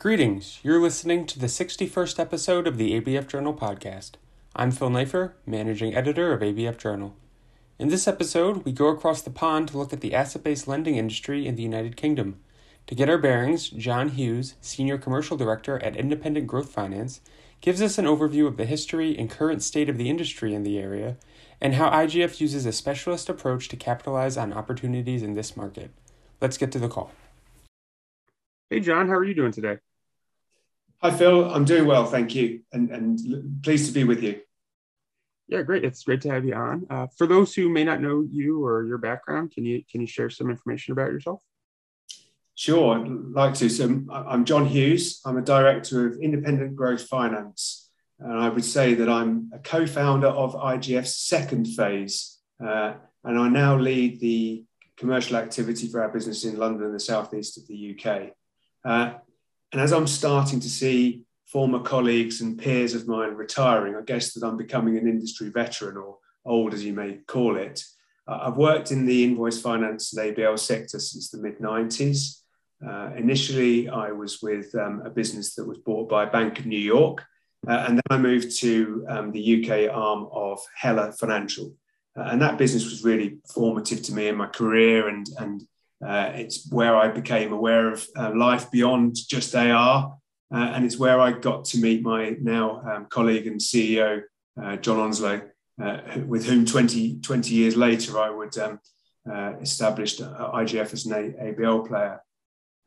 Greetings. You're listening to the 61st episode of the ABF Journal podcast. I'm Phil Neuffer, managing editor of ABF Journal. In this episode, we go across the pond to look at the asset based lending industry in the United Kingdom. To get our bearings, John Hughes, Senior Commercial Director at Independent Growth Finance, gives us an overview of the history and current state of the industry in the area and how IGF uses a specialist approach to capitalize on opportunities in this market. Let's get to the call. Hey, John, how are you doing today? Hi, Phil. I'm doing well, thank you, and, and pleased to be with you. Yeah, great. It's great to have you on. Uh, for those who may not know you or your background, can you can you share some information about yourself? Sure, I'd like to. So I'm John Hughes. I'm a director of Independent Growth Finance, and I would say that I'm a co-founder of IGF's second phase, uh, and I now lead the commercial activity for our business in London and the southeast of the UK. Uh, and as I'm starting to see former colleagues and peers of mine retiring, I guess that I'm becoming an industry veteran or old, as you may call it. Uh, I've worked in the invoice finance and ABL sector since the mid 90s. Uh, initially, I was with um, a business that was bought by Bank of New York, uh, and then I moved to um, the UK arm of Heller Financial. Uh, and that business was really formative to me in my career and, and uh, it's where I became aware of uh, life beyond just AR, uh, and it's where I got to meet my now um, colleague and CEO, uh, John Onslow, uh, with whom 20, 20 years later I would um, uh, established IGF as an ABL player.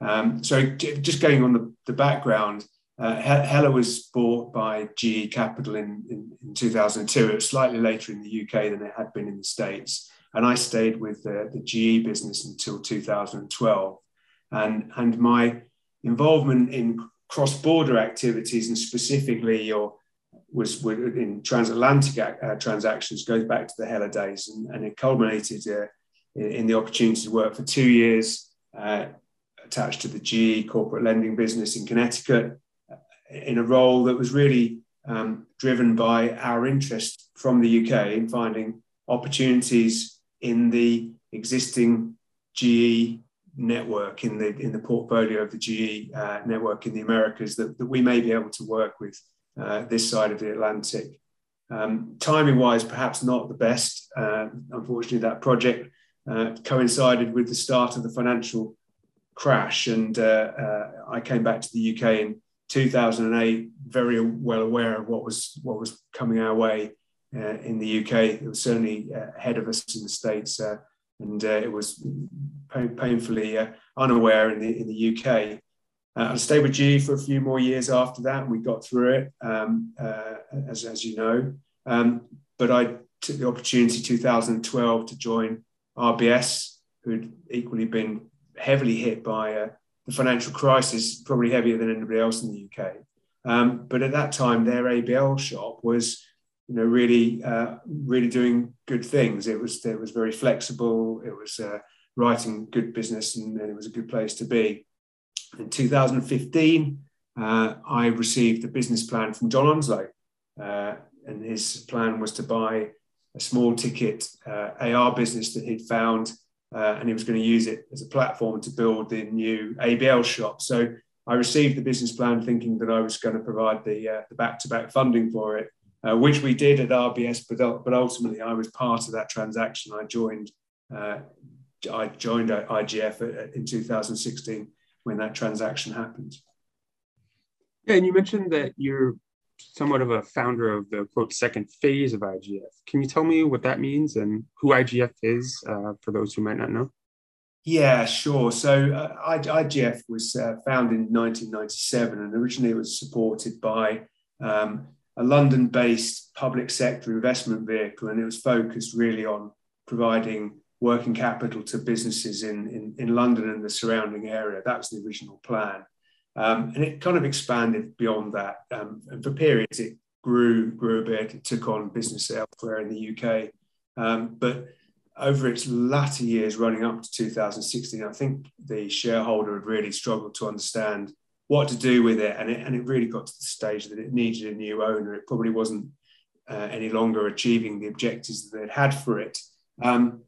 Um, so just going on the, the background, Heller was bought by GE Capital in, in, in 2002. It was slightly later in the UK than it had been in the States and I stayed with the, the GE business until 2012. And, and my involvement in cross-border activities and specifically your was in transatlantic uh, transactions goes back to the Heller days, and, and it culminated uh, in, in, the opportunity to work for two years uh, attached to the GE corporate lending business in Connecticut uh, in a role that was really um, driven by our interest from the UK in finding opportunities in the existing GE network in the in the portfolio of the GE uh, network in the Americas that, that we may be able to work with uh, this side of the Atlantic. Um, timing wise, perhaps not the best. Uh, unfortunately, that project uh, coincided with the start of the financial crash, and uh, uh, I came back to the UK in 2008, very well aware of what was what was coming our way in the UK. It was certainly uh, ahead of us in the States, uh, and it was pain- painfully unaware in the, in the UK. I stayed with GE for a few more years after that, and we got through it, um, as, as you know. Um, but I took the opportunity 2012 to join RBS, who'd equally been heavily hit by uh, the financial crisis, probably heavier than anybody else in the UK. Um, but at that time, their ABL shop was you know, really, uh, really doing good things. It was, it was very flexible. It was uh, writing good business, and, and, it was a good place to be. In 2015, uh, I received a business plan from John Onslow, uh, and his plan was to buy a small ticket uh, AR business that he'd found, uh, and he was going to use it as a platform to build the new ABL shop. So I received the business plan thinking that I was going to provide the, the back-to-back funding for it uh, which we did at RBS, but, but ultimately I was part of that transaction. I joined uh, I joined IGF in 2016 when that transaction happened. Yeah, and you mentioned that you're somewhat of a founder of the quote second phase of IGF. Can you tell me what that means and who IGF is uh, for those who might not know? Yeah, sure. So uh, IGF was uh, founded in 1997, and originally it was supported by um, a London based public sector investment vehicle, and it was focused really on providing working capital to businesses in, in, in London and the surrounding area. That was the original plan. Um, and it kind of expanded beyond that. Um, and for periods, it grew, grew a bit. It took on business elsewhere in the UK. Um, but over its latter years, running up to 2016, I think the shareholder had really struggled to understand what to do with it. And it, and it really got to the stage that it needed a new owner. It probably wasn't uh, any longer achieving the objectives that it had for it. Um,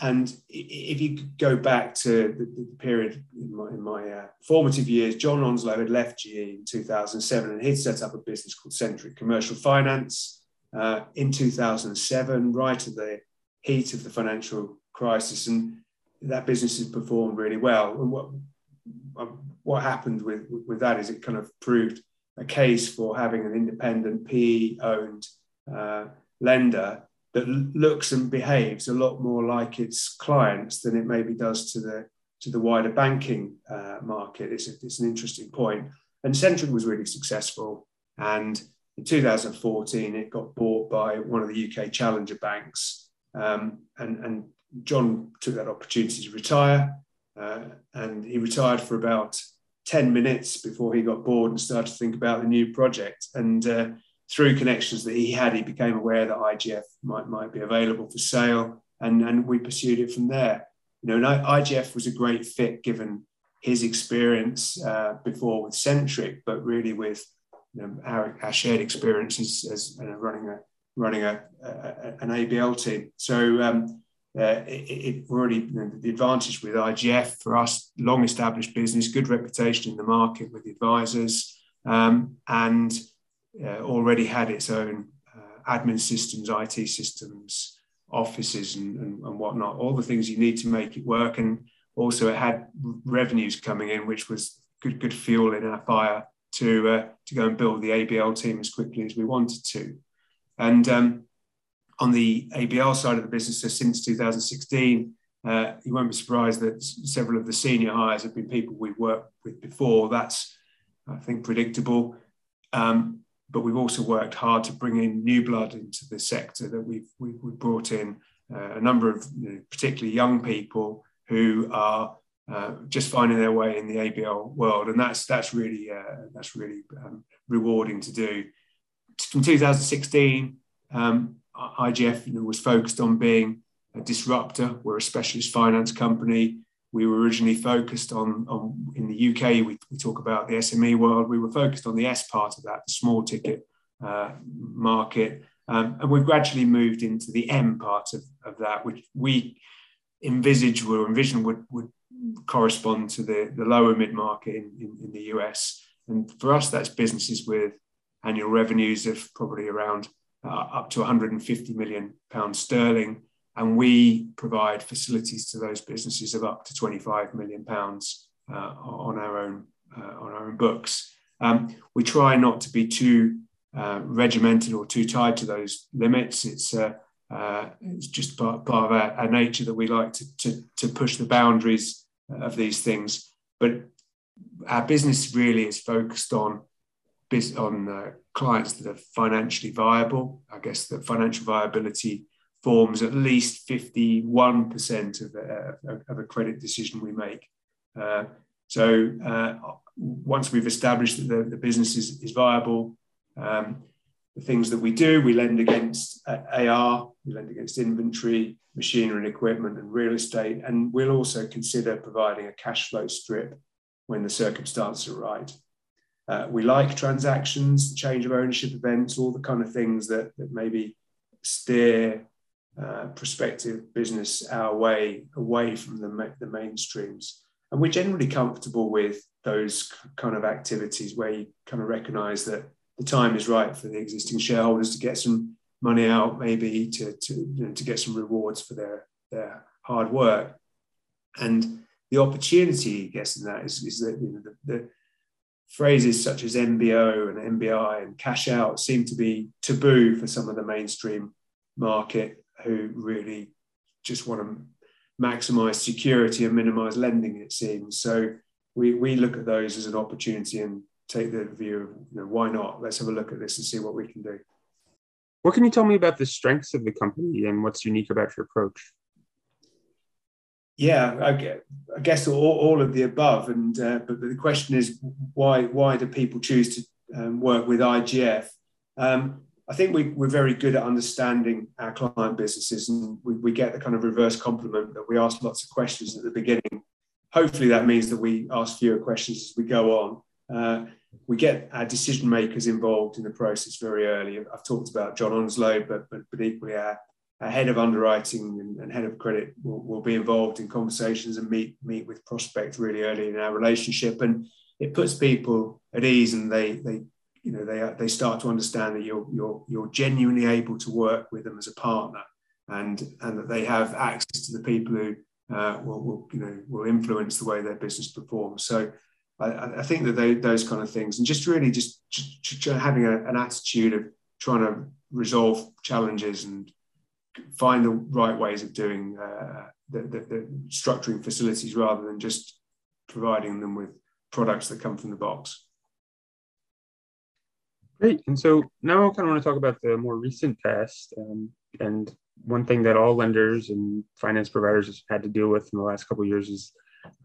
and if you go back to the, period in my, in my uh, formative years, John Onslow had left GE in 2007 and he'd set up a business called Centric Commercial Finance uh, in 2007, right at the heat of the financial crisis. And that business has performed really well. And what, what happened with, with that is it kind of proved a case for having an independent PE owned uh, lender that looks and behaves a lot more like its clients than it maybe does to the to the wider banking uh, market. It's, a, it's an interesting point. And Centric was really successful. And in 2014, it got bought by one of the UK challenger banks. Um, and, and John took that opportunity to retire. Uh, and he retired for about 10 minutes before he got bored and started to think about the new project. And uh, through connections that he had, he became aware that IGF might, might be available for sale, and, and we pursued it from there. You know, and IGF was a great fit given his experience uh, before with Centric, but really with you know, our, our shared experiences as, as running a running a, a, an ABL team. So um, uh, it, it, already the advantage with IGF for us, long established business, good reputation in the market with advisors, um, and uh, already had its own uh, admin systems, IT systems, offices, and, and, and, whatnot, all the things you need to make it work. And also, it had revenues coming in, which was good, good fuel in our fire to, uh, to go and build the ABL team as quickly as we wanted to. And um, on the ABL side of the business, so since 2016, uh, you won't be surprised that several of the senior hires have been people we've worked with before. That's, I think, predictable. Um, but we've also worked hard to bring in new blood into the sector that we've, we, have brought in uh, a number of you know, particularly young people who are uh, just finding their way in the ABL world, and that's that's really uh, that's really um, rewarding to do. From 2016, um, IGF you know, was focused on being a disruptor. We're a specialist finance company we were originally focused on, on in the UK, we, we, talk about the SME world. We were focused on the S part of that, the small ticket uh, market. Um, and we've gradually moved into the M part of, of that, which we envisage or envision would, would correspond to the, the lower mid market in, in, in the US. And for us, that's businesses with annual revenues of probably around uh, up to 150 million pounds sterling and we provide facilities to those businesses of up to 25 million pounds uh, on our own uh, on our own books. Um, we try not to be too uh, regimented or too tied to those limits. It's it's just part, part of our, our, nature that we like to, to, to push the boundaries of these things. But our business really is focused on on uh, clients that are financially viable. I guess the financial viability forms at least 51% of, uh, of a credit decision we make. Uh, so uh, once we've established that the, the business is, is viable, um, the things that we do, we lend against uh, AR, we lend against inventory, machinery and equipment, and real estate. And we'll also consider providing a cash flow strip when the circumstances are right. Uh, we like transactions, change of ownership events, all the kind of things that, that maybe steer uh, prospective business our way away from the, the mainstreams. And we're generally comfortable with those kind of activities where you kind of recognize that the time is right for the existing shareholders to get some money out, maybe to, to, you know, to get some rewards for their, their hard work. And the opportunity, I guess, in that is, is that you know, the, the phrases such as MBO and MBI and cash out seem to be taboo for some of the mainstream market who really just want to maximize security and minimize lending, it seems. So we, we look at those as an opportunity and take the view of, you know, why not? Let's have a look at this and see what we can do. What can you tell me about the strengths of the company and what's unique about your approach? Yeah, I guess all, all of the above. And uh, but the question is, why why do people choose to um, work with IGF? Um, I think we, we're very good at understanding our client businesses, and we, we get the kind of reverse compliment that we ask lots of questions at the beginning. Hopefully, that means that we ask fewer questions as we go on. Uh, we get our decision makers involved in the process very early. I've talked about John Onslow, but, but, but equally our, a head of underwriting and, and head of credit will, will, be involved in conversations and meet meet with prospects really early in our relationship, and it puts people at ease, and they they you know they they start to understand that you're you're you're genuinely able to work with them as a partner, and and that they have access to the people who uh, will, will you know will influence the way their business performs. So. I, I think that they, those kind of things, and just really just, just having a, an attitude of trying to resolve challenges and find the right ways of doing uh, the, the, the, structuring facilities rather than just providing them with products that come from the box. Great. And so now I kind of want to talk about the more recent past. Um, and one thing that all lenders and finance providers have had to deal with in the last couple of years is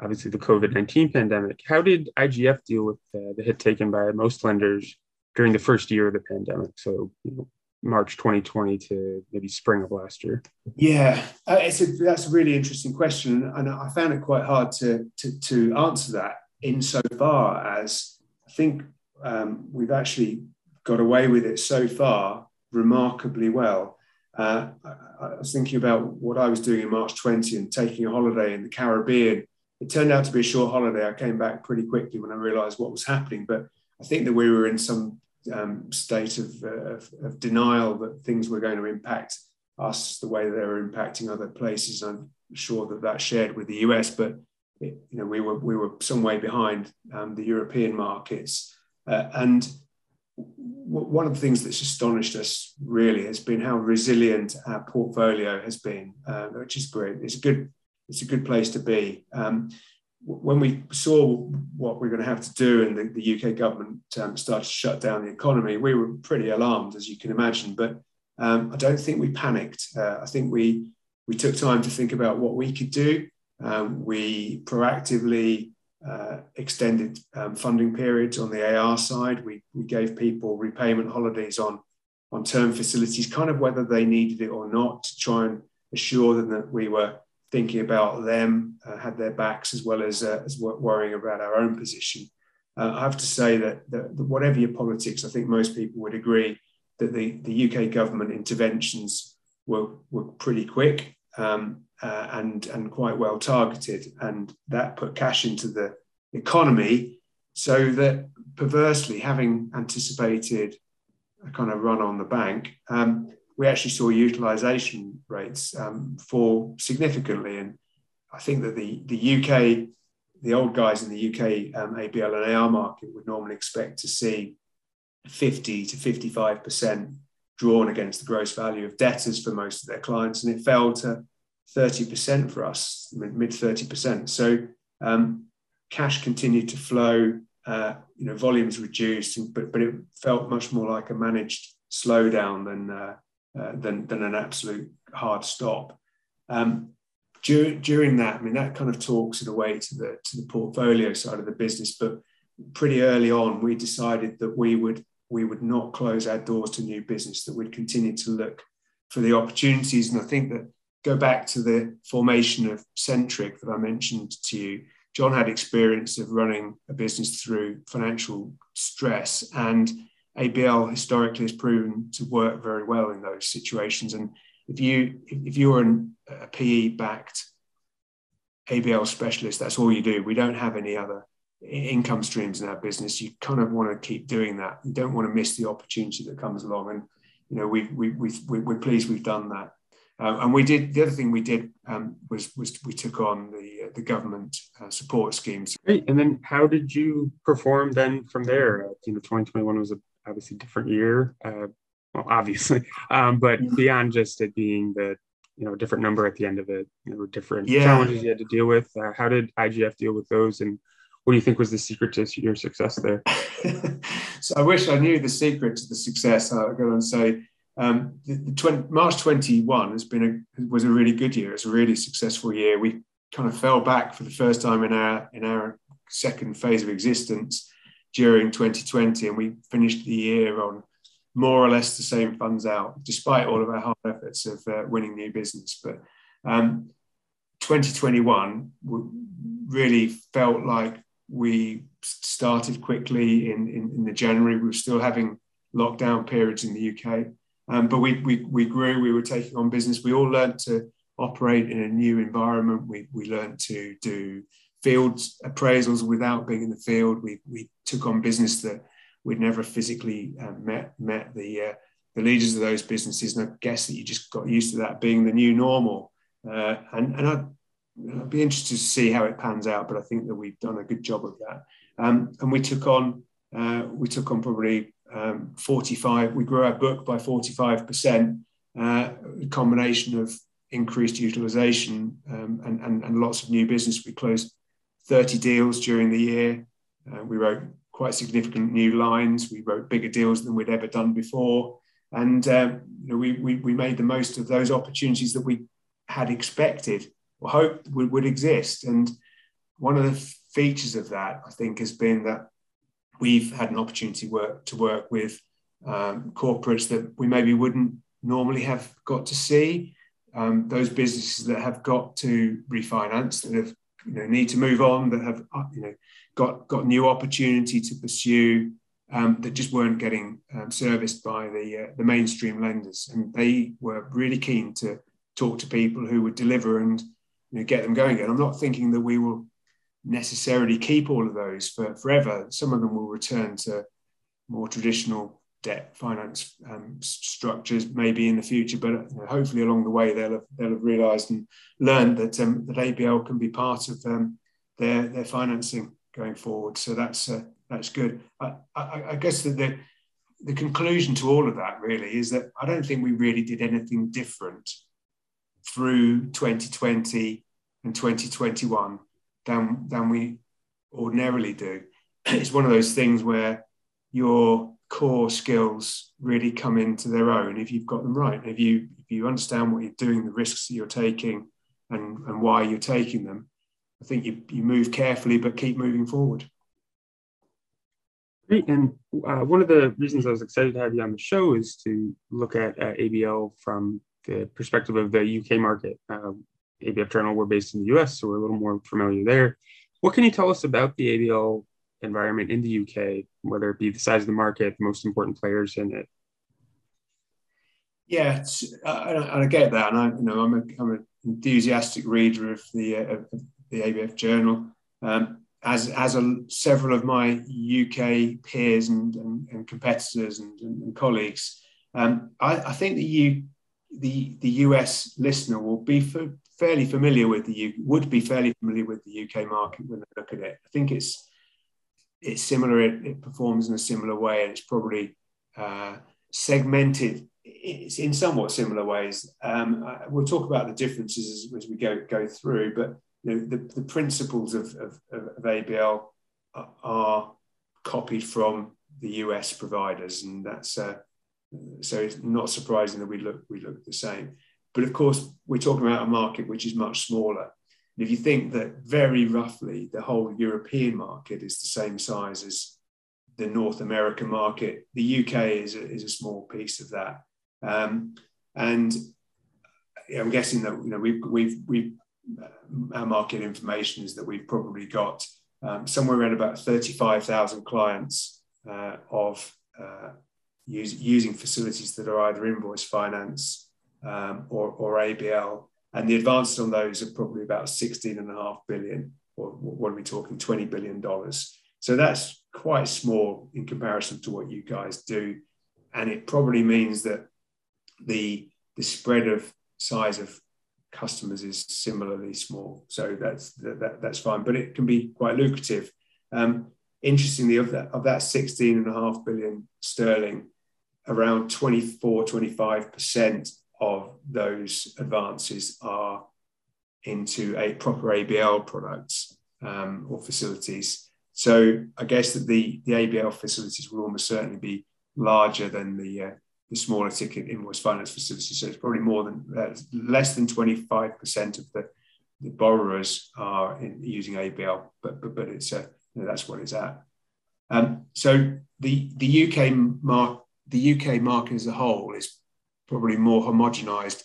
obviously the COVID 19 pandemic. How did IGF deal with uh, the hit taken by most lenders during the first year of the pandemic? So, you know, March 2020 to maybe spring of last year? Yeah, uh, it's a, that's a really interesting question, and I found it quite hard to to, to answer that insofar as I think um, we've actually got away with it so far remarkably well. Uh, I, I was thinking about what I was doing in March 20 and taking a holiday in the Caribbean. It turned out to be a short holiday. I came back pretty quickly when I realised what was happening, but I think that we were in some um, state of, uh, of, of, denial that things were going to impact us the way they were impacting other places. I'm sure that that's shared with the US, but it, you know we were we were some way behind um, the European markets. Uh, and w- one of the things that's astonished us really has been how resilient our portfolio has been, uh, which is great. It's a good it's a good place to be. Um, when we saw what we are going to have to do and the, the UK government um, started to shut down the economy, we were pretty alarmed, as you can imagine. But um, I don't think we panicked. Uh, I think we we took time to think about what we could do. Um, we proactively uh, extended um, funding periods on the AR side. We, we gave people repayment holidays on, on term facilities, kind of whether they needed it or not, to try and assure them that we were thinking about them, uh, had their backs, as well as, uh, as worrying about our own position. Uh, I have to say that, that, that, whatever your politics, I think most people would agree that the, the UK government interventions were, were pretty quick um, uh, and, and quite well targeted. And that put cash into the economy so that perversely, having anticipated a kind of run on the bank, um, we actually saw utilization rates um, fall significantly. And I think that the, the UK, the old guys in the UK um, ABL and AR market would normally expect to see 50 to 55% drawn against the gross value of debtors for most of their clients. And it fell to 30% for us, mid 30%. So um, cash continued to flow, uh, you know, volumes reduced, but, but it felt much more like a managed slowdown than uh, uh, than, than an absolute hard stop. Um, dur- during that, I mean, that kind of talks in a way to the to the portfolio side of the business. But pretty early on, we decided that we would we would not close our doors to new business. That we'd continue to look for the opportunities. And I think that go back to the formation of Centric that I mentioned to you. John had experience of running a business through financial stress and ABL historically has proven to work very well in those situations. And if you if you're an, a PE backed ABL specialist, that's all you do. We don't have any other income streams in our business. You kind of want to keep doing that. You don't want to miss the opportunity that comes along. And you know we we we we're pleased we've done that. Um, and we did the other thing we did um, was was we took on the uh, the government uh, support schemes. Great. And then how did you perform then from there? Uh, you know, 2021 was a obviously different year. Uh, well, obviously, um, but beyond just it being the you know different number at the end of it, there were different yeah. challenges you had to deal with. Uh, how did IGF deal with those, and what do you think was the secret to your success there? so I wish I knew the secret to the success. I'll go and say um, the, the 20, March 21 has been a was a really good year. It's a really successful year. We kind of fell back for the first time in our in our second phase of existence during 2020, and we finished the year on more or less the same funds out, despite all of our hard efforts of uh, winning new business. But um, 2021 really felt like we started quickly in, in, in, the January. We were still having lockdown periods in the UK. Um, but we, we, we grew, we were taking on business. We all learned to operate in a new environment. We, we learned to do field appraisals without being in the field. We, we took on business that we'd never physically uh, met, met the, uh, the leaders of those businesses. And I guess that you just got used to that being the new normal. Uh, and and I'd, I'd, be interested to see how it pans out, but I think that we've done a good job of that. Um, and we took on uh, we took on probably um, 45. We grew our book by 45 percent. Uh, a combination of increased utilization um, and, and, and lots of new business. We closed 30 deals during the year. Uh, we wrote quite significant new lines. We wrote bigger deals than we'd ever done before. And uh, you know, we, we, we, made the most of those opportunities that we had expected or hoped would, would exist. And one of the features of that, I think, has been that we've had an opportunity work to work with um, corporates that we maybe wouldn't normally have got to see. Um, those businesses that have got to refinance, that have you know need to move on, that have uh, you know got got new opportunity to pursue, um, that just weren't getting um, serviced by the uh, the mainstream lenders, and they were really keen to talk to people who would deliver and you know, get them going And I'm not thinking that we will necessarily keep all of those for forever. Some of them will return to more traditional debt finance um, structures maybe in the future, but hopefully along the way they'll have, they'll have realised and learned that um, that ABL can be part of um, their their financing going forward. So that's uh, that's good. I, I, I, guess that the the conclusion to all of that really is that I don't think we really did anything different through 2020 and 2021 than than we ordinarily do. It's one of those things where your core skills really come into their own if you've got them right. If you if you understand what you're doing, the risks that you're taking, and and why you're taking them, I think you you move carefully but keep moving forward. Great. And uh, one of the reasons I was excited to have you on the show is to look at uh, ABL from the perspective of the UK market. Uh, ABF Journal, we're based in the US, so we're a little more familiar there. What can you tell us about the ABL environment in the UK, whether it be the size of the market, the most important players in it? Yeah, I, I, get that, and I, you know, I'm, a, I'm an enthusiastic reader of the uh, of the ABF Journal. Um, as as a, several of my UK peers and, and, and competitors and, and colleagues, um, I, I, think the U, the the US listener will be for, fairly familiar with the U, would be fairly familiar with the UK market when they look at it. I think it's it's similar. It, it performs in a similar way, and it's probably uh, segmented it's in somewhat similar ways. Um, we'll talk about the differences as, as, we go go through, but you know, the, the principles of, of, of ABL are copied from the US providers, and that's uh, so it's not surprising that we look we look the same. But of course, we're talking about a market which is much smaller. If you think that very roughly the whole European market is the same size as the North American market, the UK is a, is a small piece of that. Um, and I'm guessing that you know we've we've we've uh, our market information is that we've probably got um, somewhere around about 35,000 clients uh, of uh, use, using facilities that are either invoice finance um, or, or ABL. And the advances on those are probably about 16 and a half billion, or what are we talking, $20 billion. So that's quite small in comparison to what you guys do. And it probably means that the, the spread of size of customers is similarly small. So that's, that, that's fine, but it can be quite lucrative. Um, interestingly, of that, of that 16 and a half billion sterling, around 24, 25% of those advances are into a proper ABL products um, or facilities. So I guess that the, the ABL facilities will almost certainly be larger than the, uh, the smaller ticket invoice finance facilities. So it's probably more than uh, less than 25% of the, the borrowers are in, using ABL, but, but, but it's uh, you know, that's what it's at. Um, so the, the UK mark, the UK market as a whole is probably more homogenized.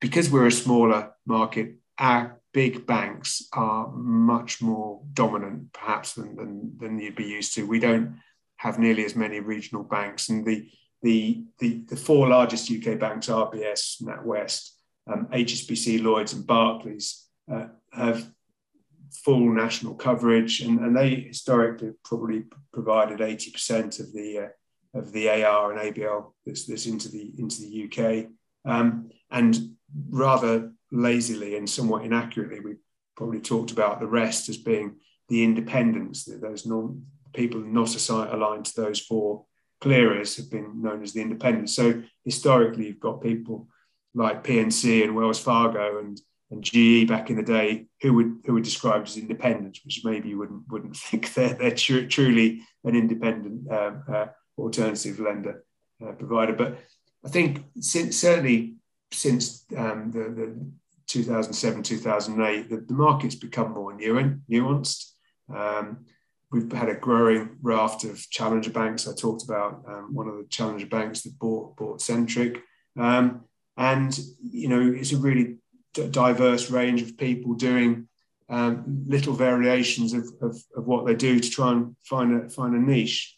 Because we're a smaller market, our big banks are much more dominant, perhaps, than, than, than you'd be used to. We don't have nearly as many regional banks, and the, the, the, the four largest UK banks, RBS, NatWest, um, HSBC, Lloyds, and Barclays, uh, have full national coverage, and, and they historically probably provided 80% of the uh, of the AR and ABL that's, that's into the into the UK. Um, and rather lazily and somewhat inaccurately, we probably talked about the rest as being the independents, that those non people not aligned to those four clearers have been known as the independents. So historically, you've got people like PNC and Wells Fargo and and GE back in the day who would who were described as independents, which maybe you wouldn't wouldn't think they're they're tr- truly an independent um, uh, alternative lender uh, provider. But I think since certainly since um, the, the 2007 2008, the, the market's become more nuanced. Um, we've had a growing raft of challenger banks. I talked about um, one of the challenger banks that bought bought Centric, um, and you know it's a really d- diverse range of people doing um, little variations of, of, of, what they do to try and find a find a niche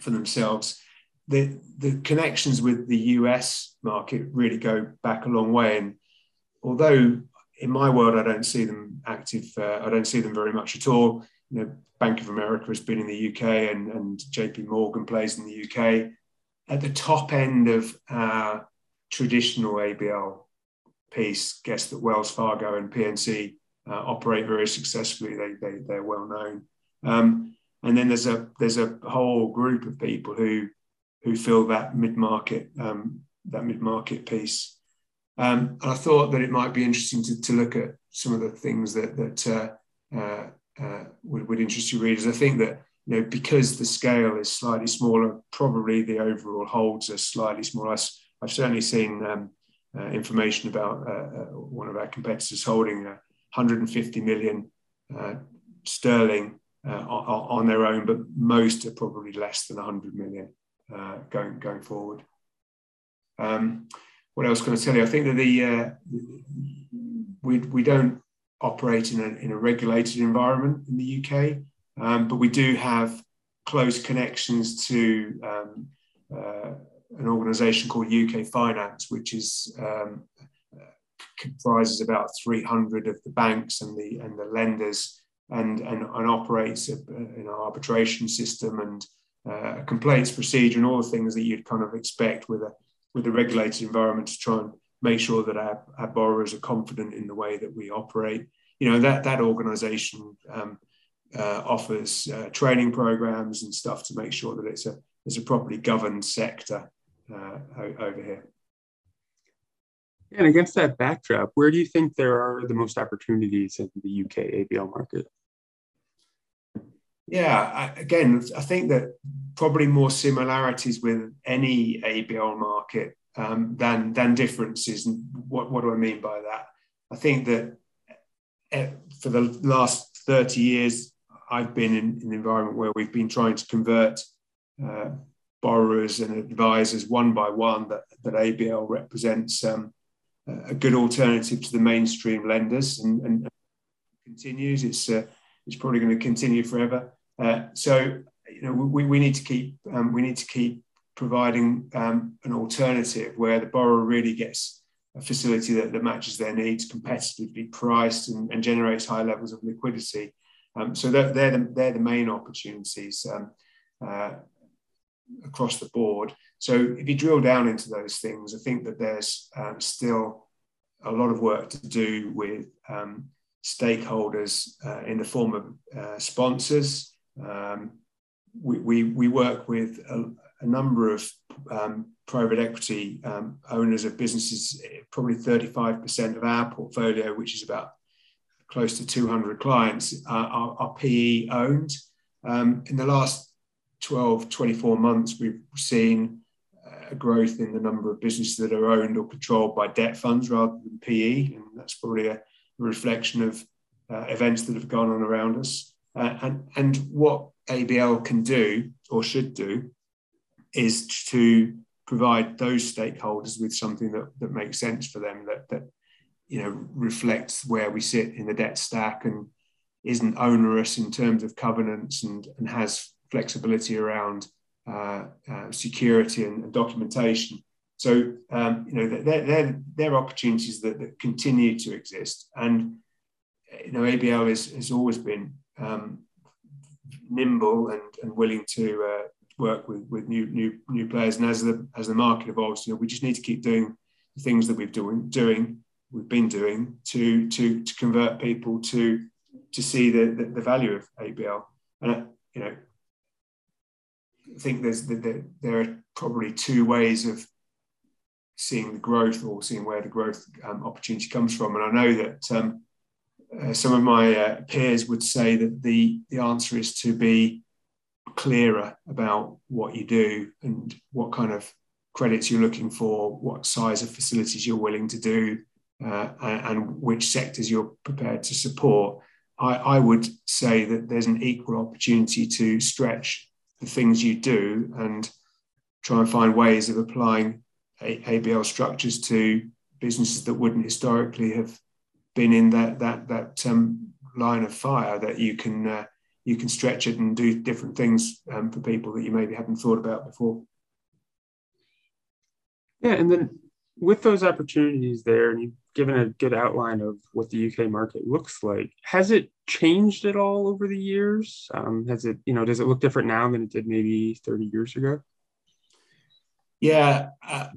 for themselves. The the connections with the US market really go back a long way, and although in my world I don't see them active, uh, I don't see them very much at all. You know, Bank of America has been in the UK, and, and JP Morgan plays in the UK. At the top end of uh, traditional ABL piece, guess that Wells Fargo and PNC uh, operate very successfully. They, they, they're well known. Um, and then there's a there's a whole group of people who who fill that mid market um, that mid market piece. Um, and I thought that it might be interesting to, to look at some of the things that that uh, uh, uh, would, would interest your readers. I think that you know because the scale is slightly smaller, probably the overall holds are slightly smaller. I've certainly seen um, uh, information about uh, uh, one of our competitors holding 150 million sterling on, on, their own, but most are probably less than 100 million going going forward. Um, what else can I tell you? I think that the we we don't operate in a, in a regulated environment in the UK, um, but we do have close connections to um, uh, an organisation called UK Finance, which is um, comprises about 300 of the banks and the and the lenders, and and, and operates a, an arbitration system and uh, a complaints procedure and all the things that you'd kind of expect with a with a regulated environment to try and make sure that our, our borrowers are confident in the way that we operate. You know that that organisation um, uh, offers uh, training programs and stuff to make sure that it's a it's a properly governed sector uh, over here. And against that backdrop, where do you think there are the most opportunities in the UK ABL market? Yeah, I, again, I think that probably more similarities with any ABL market um, than than differences. And what, what do I mean by that? I think that eh, for the last 30 years, I've been in, in an environment where we've been trying to convert uh, borrowers and advisors one by one that, that ABL represents um, a good alternative to the mainstream lenders and, and continues. It's, uh, it's probably going to continue forever. Uh, so, you know, we, we need to keep um, we need to keep providing um, an alternative where the borrower really gets a facility that, that matches their needs, competitively priced, and, and generates high levels of liquidity. Um, so they're, they're, the, they're the main opportunities. Um, uh, across the board. So if you drill down into those things, I think that there's um, still a lot of work to do with um, stakeholders uh, in the form of uh, sponsors. Um, we, we, we, work with a, a number of um, private equity um, owners of businesses, probably 35% of our portfolio, which is about close to 200 clients, uh, are, are, PE owned. Um, in the last 12, 24 months, we've seen a growth in the number of businesses that are owned or controlled by debt funds rather than PE. And that's probably a reflection of uh, events that have gone on around us. Uh, and, and what ABL can do or should do is to provide those stakeholders with something that, that makes sense for them, that, that you know reflects where we sit in the debt stack and isn't onerous in terms of covenants and, and has flexibility around uh, uh, security and, and, documentation. So um, you know they're, they're, they're opportunities that, that, continue to exist, and you know ABL is, has always been um, nimble and, and willing to uh, work with, with new new new players. And as the as the market evolves, you know we just need to keep doing the things that we've doing doing we've been doing to to to convert people to to see the the, the value of ABL. And uh, you know think there's the, there are probably two ways of seeing the growth or seeing where the growth um, opportunity comes from. And I know that um, uh, some of my uh, peers would say that the, the answer is to be clearer about what you do and what kind of credits you're looking for, what size of facilities you're willing to do, uh, and, and, which sectors you're prepared to support. I, I would say that there's an equal opportunity to stretch the things you do and try and find ways of applying ABL structures to businesses that wouldn't historically have been in that that that um, line of fire. That you can uh, you can stretch it and do different things um, for people that you maybe hadn't thought about before. Yeah, and then with those opportunities there, and you've given a good outline of what the UK market looks like, has it changed at all over the years? Um, has it, you know, does it look different now than it did maybe 30 years ago? Yeah, uh,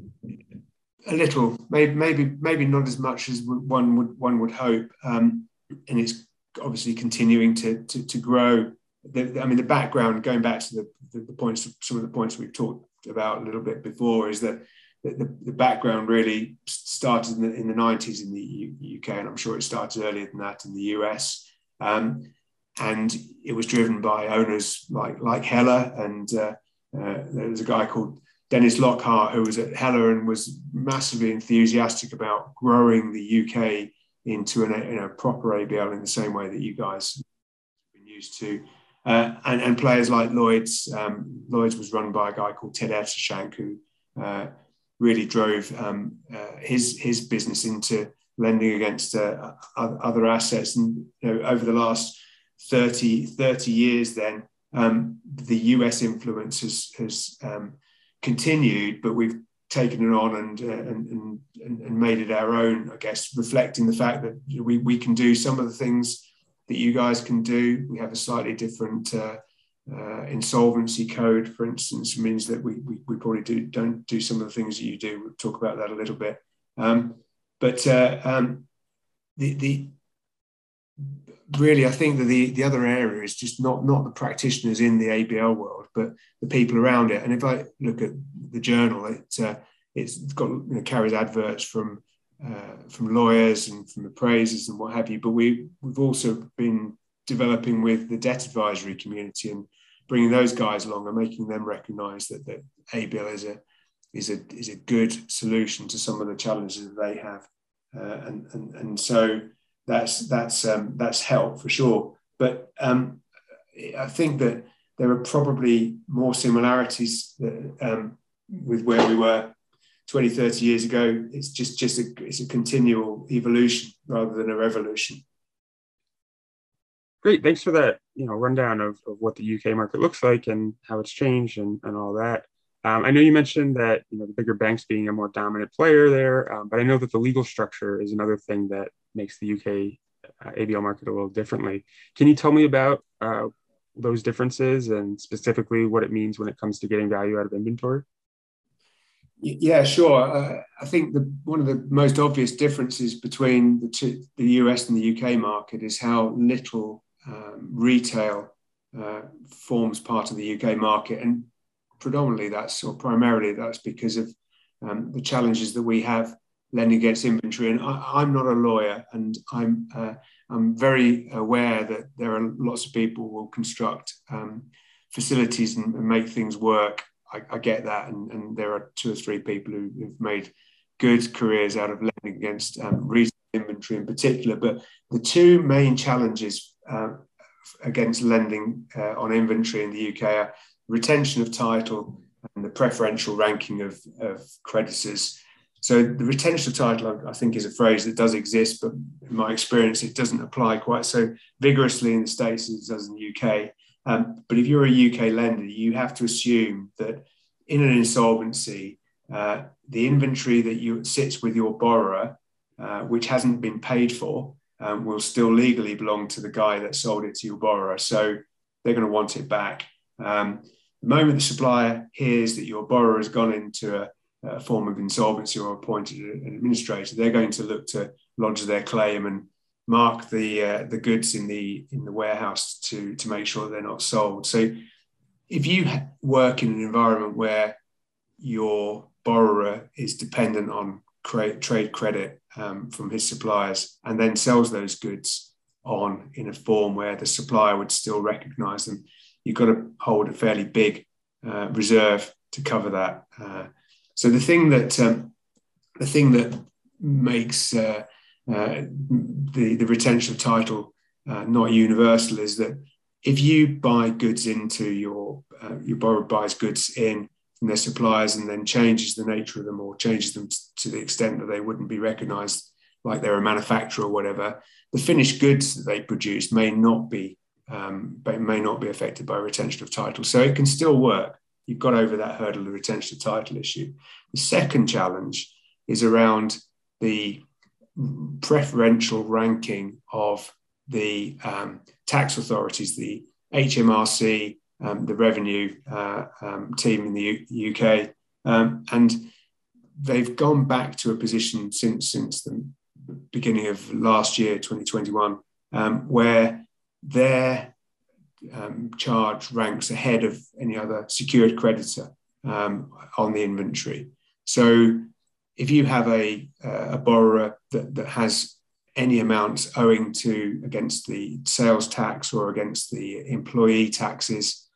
a little, maybe, maybe, maybe not as much as one would one would hope, um, and it's obviously continuing to to, to grow. The, I mean, the background, going back to the, the, the points, some of the points we've talked about a little bit before, is that the, the, background really started in the, in the 90s in the U, UK, and I'm sure it started earlier than that in the US. Um, and it was driven by owners like, like Heller, and uh, uh, there was a guy called Dennis Lockhart who was at Heller and was massively enthusiastic about growing the UK into an, you know, proper ABL in the same way that you guys have been used to. Uh, and, and, players like Lloyd's, um, Lloyd's was run by a guy called Ted Epstershank, who uh, really drove um, uh, his his business into lending against uh, other assets. And you know, over the last 30, 30 years, then um, the US influence has, has um, continued, but we've taken it on and, uh, and, and, and, made it our own, I guess, reflecting the fact that we, we can do some of the things that you guys can do. We have a slightly different uh, uh, insolvency code, for instance, means that we, we, we, probably do, don't do some of the things that you do. We'll talk about that a little bit. Um, but uh, um, the, the really, I think that the, the other area is just not, not the practitioners in the ABL world, but the people around it. And if I look at the journal, it, uh, it's got you know, carries adverts from uh, from lawyers and from appraisers and what have you. But we we've also been developing with the debt advisory community and bringing those guys along and making them recognise that that ABL is a is a is a good solution to some of the challenges that they have, uh, and, and and so that's that's um, that's help for sure. But um, I think that there are probably more similarities that, um, with where we were 20, 30 years ago. It's just just a it's a continual evolution rather than a revolution. Great. Thanks for that, you know, rundown of, of what the UK market looks like and how it's changed and, and all that. Um, I know you mentioned that, you know, the bigger banks being a more dominant player there, um, but I know that the legal structure is another thing that makes the UK uh, ABL market a little differently. Can you tell me about uh, those differences and specifically what it means when it comes to getting value out of inventory? Yeah, sure. Uh, I think the, one of the most obvious differences between the, two, the US and the UK market is how little um, retail uh, forms part of the UK market, and predominantly that's or primarily that's because of um, the challenges that we have lending against inventory. And I, am not a lawyer, and I'm uh, I'm very aware that there are lots of people who will construct um, facilities and, and, make things work. I, I get that, and, and, there are two or three people who, have made good careers out of lending against um, retail inventory in particular. But the two main challenges uh, against lending uh, on inventory in the UK are retention of title and the preferential ranking of, of creditors. So the retention of title, I think, is a phrase that does exist, but in my experience, it doesn't apply quite so vigorously in the States as it does in the UK. Um, but if you're a UK lender, you have to assume that in an insolvency, uh, the inventory that you sits with your borrower, uh, which hasn't been paid for, um, will still legally belong to the guy that sold it to your borrower. So they're going to want it back. Um, the moment the supplier hears that your borrower has gone into a, a form of insolvency or appointed an administrator, they're going to look to lodge their claim and mark the uh, the goods in the in the warehouse to to make sure they're not sold. So if you work in an environment where your borrower is dependent on trade credit um, from his suppliers and then sells those goods on in a form where the supplier would still recognize them, you've got to hold a fairly big uh, reserve to cover that. Uh, so the thing that um, the thing that makes uh, uh the the retention of title uh, not universal is that if you buy goods into your uh, your borrower buys goods in from their suppliers and then changes the nature of them or changes them to the extent that they wouldn't be recognized like they're a manufacturer or whatever the finished goods that they produce may not be um, may not be affected by retention of title. So it can still work. You've got over that hurdle of retention of title issue. The second challenge is around the preferential ranking of the um, tax authorities the hmrc um, the revenue uh, um, team in the U- UK, um, and they've gone back to a position since since the beginning of last year, 2021, um, where their um, charge ranks ahead of any other secured creditor on the inventory. So, if you have a, a borrower that, that has any amounts owing to against the sales tax or against the employee taxes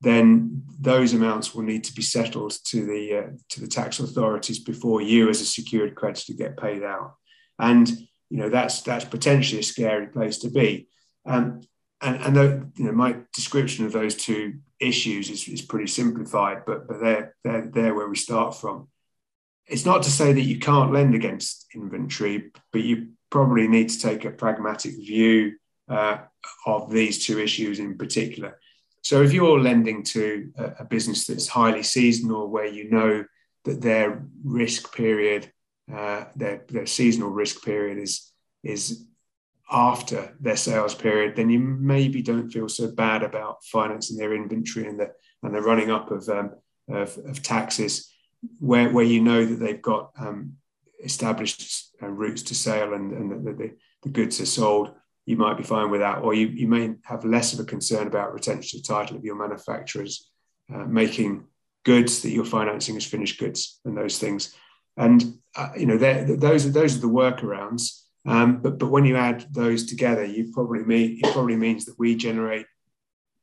then those amounts will need to be settled to the uh, to the tax authorities before you, as a secured creditor, get paid out. And you know that's that's potentially a scary place to be. Um, and and the, you know my description of those two issues is, is pretty simplified, but but they're they're they're where we start from. It's not to say that you can't lend against inventory, but you probably need to take a pragmatic view uh, of these two issues in particular so if you're lending to a, business that's highly seasonal, where you know that their risk period, uh, their, their seasonal risk period is is after their sales period, then you maybe don't feel so bad about financing their inventory and the and the running up of um, of, of, taxes, where where you know that they've got um, established uh, routes to sale and, and the, the, the goods are sold you might be fine with that, or you, you may have less of a concern about retention of title of your manufacturers uh, making goods that you're financing as finished goods and those things. And uh, you know, those are those are the workarounds. Um, but but when you add those together, you probably mean it probably means that we generate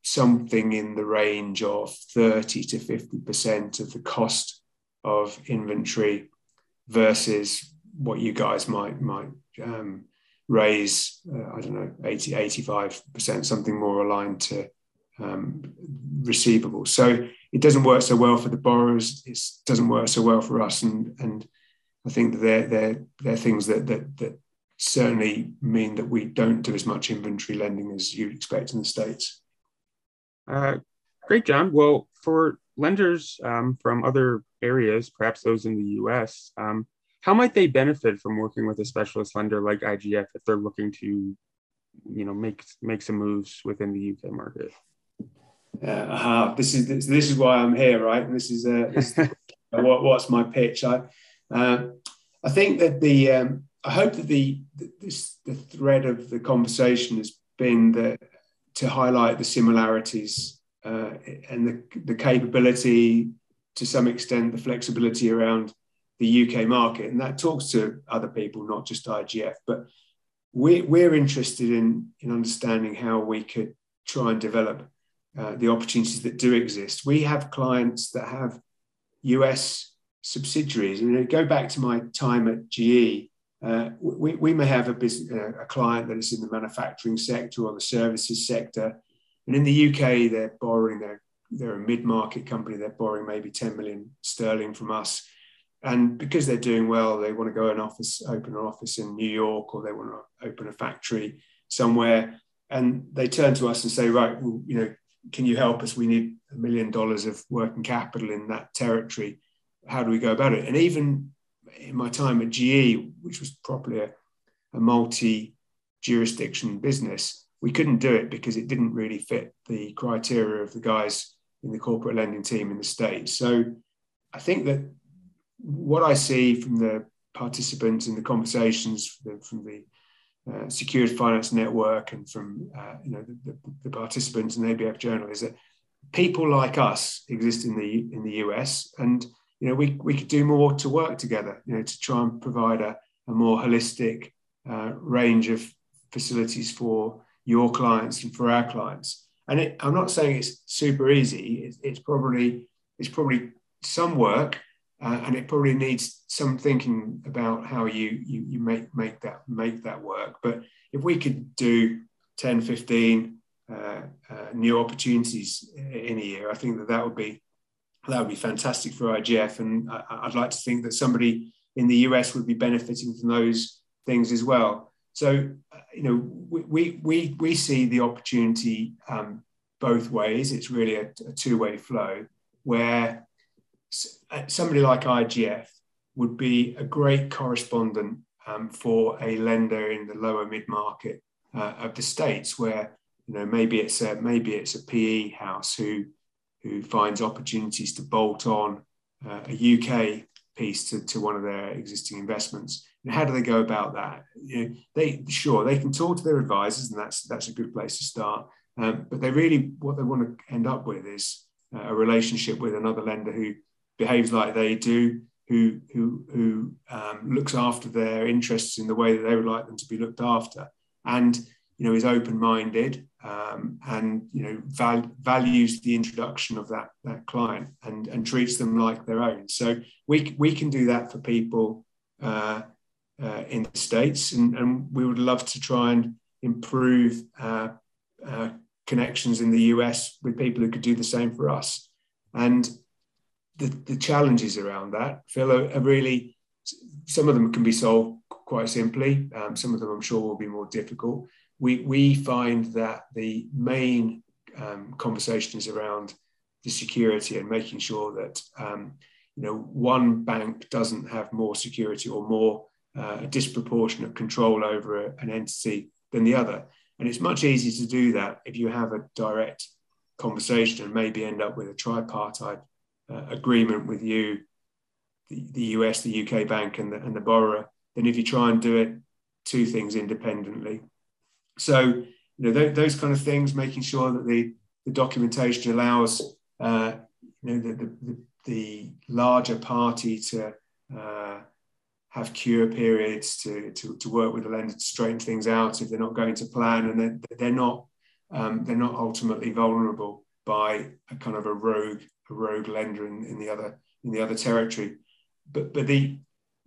something in the range of 30 to 50 percent of the cost of inventory versus what you guys might might um, raise, uh, I don't know, 80, 85%, something more aligned to um, receivables. So it doesn't work so well for the borrowers. It doesn't work so well for us. And, and I think that they're, they're, they're things that, that, that certainly mean that we don't do as much inventory lending as you'd expect in the States. Uh, great, John. Well, for lenders um, from other areas, perhaps those in the US, um, how might they benefit from working with a specialist lender like IGF if they're looking to, you know, make make some moves within the UK market? Yeah, uh, this is this, this, is why I'm here, right? And this is, uh, this, what, what's my pitch? I uh, I think that the um, I hope that the this the thread of the conversation has been that to highlight the similarities uh, and the, the capability to some extent the flexibility around the UK market, and that talks to other people, not just IGF. But we, we're interested in, in understanding how we could try and develop uh, the opportunities that do exist. We have clients that have US subsidiaries, and go back to my time at GE. Uh, we, we may have a, business, uh, a client that is in the manufacturing sector or the services sector, and in the UK they're borrowing. They're, they're a mid-market company. They're borrowing maybe 10 million sterling from us and because they're doing well, they want to go an office, open an office in New York, or they want to open a factory somewhere. And they turn to us and say, right, well, you know, can you help us? We need a million dollars of working capital in that territory. How do we go about it? And even in my time at GE, which was properly a, a multi jurisdiction business, we couldn't do it because it didn't really fit the criteria of the guys in the corporate lending team in the States. So I think that what I see from the participants in the conversations from the uh, Secured Finance Network and from uh, you know the, the, the, participants in the ABF Journal is that people like us exist in the in the US, and you know we we could do more to work together, you know, to try and provide a, a more holistic uh, range of facilities for your clients and for our clients. And it, I'm not saying it's super easy. It's, it's probably it's probably some work, uh, and it probably needs some thinking about how you, you you make make that make that work. But if we could do 10, 15 uh, uh, new opportunities in a year, I think that that would be that would be fantastic for IGF, and I, would like to think that somebody in the US would be benefiting from those things as well. So, you know, we we we see the opportunity um, both ways. It's really a, a two way flow where somebody like IGF would be a great correspondent um, for a lender in the lower mid market uh, of the states, where you know maybe it's a maybe it's a PE house who who finds opportunities to bolt on uh, a UK piece to, to one of their existing investments. And how do they go about that? You know, they sure they can talk to their advisors, and that's that's a good place to start. Um, but they really what they want to end up with is uh, a relationship with another lender who behaves like they do, who who who um, looks after their interests in the way that they would like them to be looked after, and you know is open minded um, and you know val- values the introduction of that that client and and treats them like their own. So we we can do that for people uh, uh, in the states, and, and we would love to try and improve. Uh, uh connections in the US with people who could do the same for us. And the, the challenges around that, Phil, are, are, really some of them can be solved quite simply. Um, some of them, I'm sure, will be more difficult. We we find that the main um, conversation is around the security and making sure that um, you know one bank doesn't have more security or more uh, disproportionate control over a, an entity than the other. And it's much easier to do that if you have a direct conversation and maybe end up with a tripartite uh, agreement with you, the, the US, the UK bank, and the, and the borrower, than if you try and do it two things independently. So, you know, th- those kind of things, making sure that the, the documentation allows, uh, you know, the, the, the, larger party to uh, have cure periods to, to, to work with the lender to straighten things out if they're not going to plan and they're, they're not um, they're not ultimately vulnerable by a kind of a rogue a rogue lender in, in the other in the other territory. But but the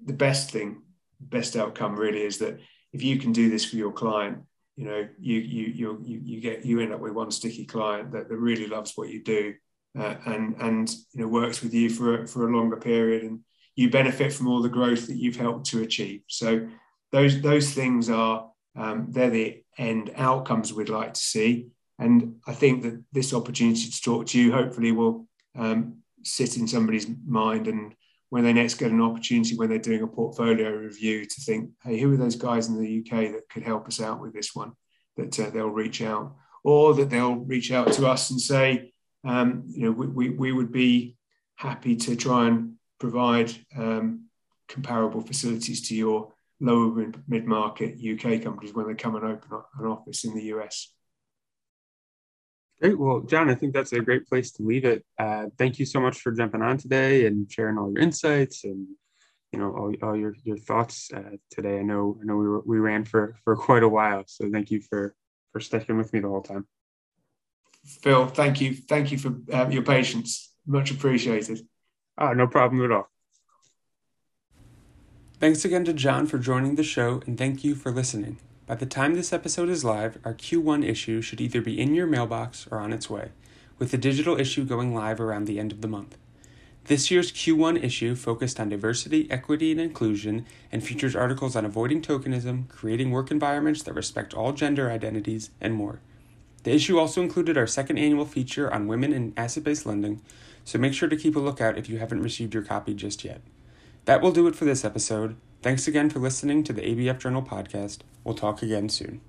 the best thing, best outcome really is that if you can do this for your client, you know, you you you you, get you end up with one sticky client that, that really loves what you do uh, and and you know works with you for for a longer period and you benefit from all the growth that you've helped to achieve. So those those things are um, they're the end outcomes we'd like to see. And I think that this opportunity to talk to you hopefully will um, sit in somebody's mind and when they next get an opportunity when they're doing a portfolio review to think hey who are those guys in the uk that could help us out with this one? That uh, they'll reach out or that they'll reach out to us and say um, you know we, we, we, would be happy to try and provide um, comparable facilities to your lower mid-market uk companies when they come and open an office in the us Great. Well, John, I think that's a great place to leave it. Uh, thank you so much for jumping on today and sharing all your insights and you know all, all your your thoughts uh, today. I know I know we were, we ran for for quite a while, so thank you for for sticking with me the whole time. Phil, thank you, thank you for uh, your patience. Much appreciated. Oh, no problem at all. Thanks again to John for joining the show, and thank you for listening. By the time this episode is live, our Q1 issue should either be in your mailbox or on its way, with the digital issue going live around the end of the month. This year's Q1 issue focused on diversity, equity, and inclusion and features articles on avoiding tokenism, creating work environments that respect all gender identities, and more. The issue also included our second annual feature on women in asset based lending, so make sure to keep a lookout if you haven't received your copy just yet. That will do it for this episode. Thanks again for listening to the ABF Journal podcast. We'll talk again soon.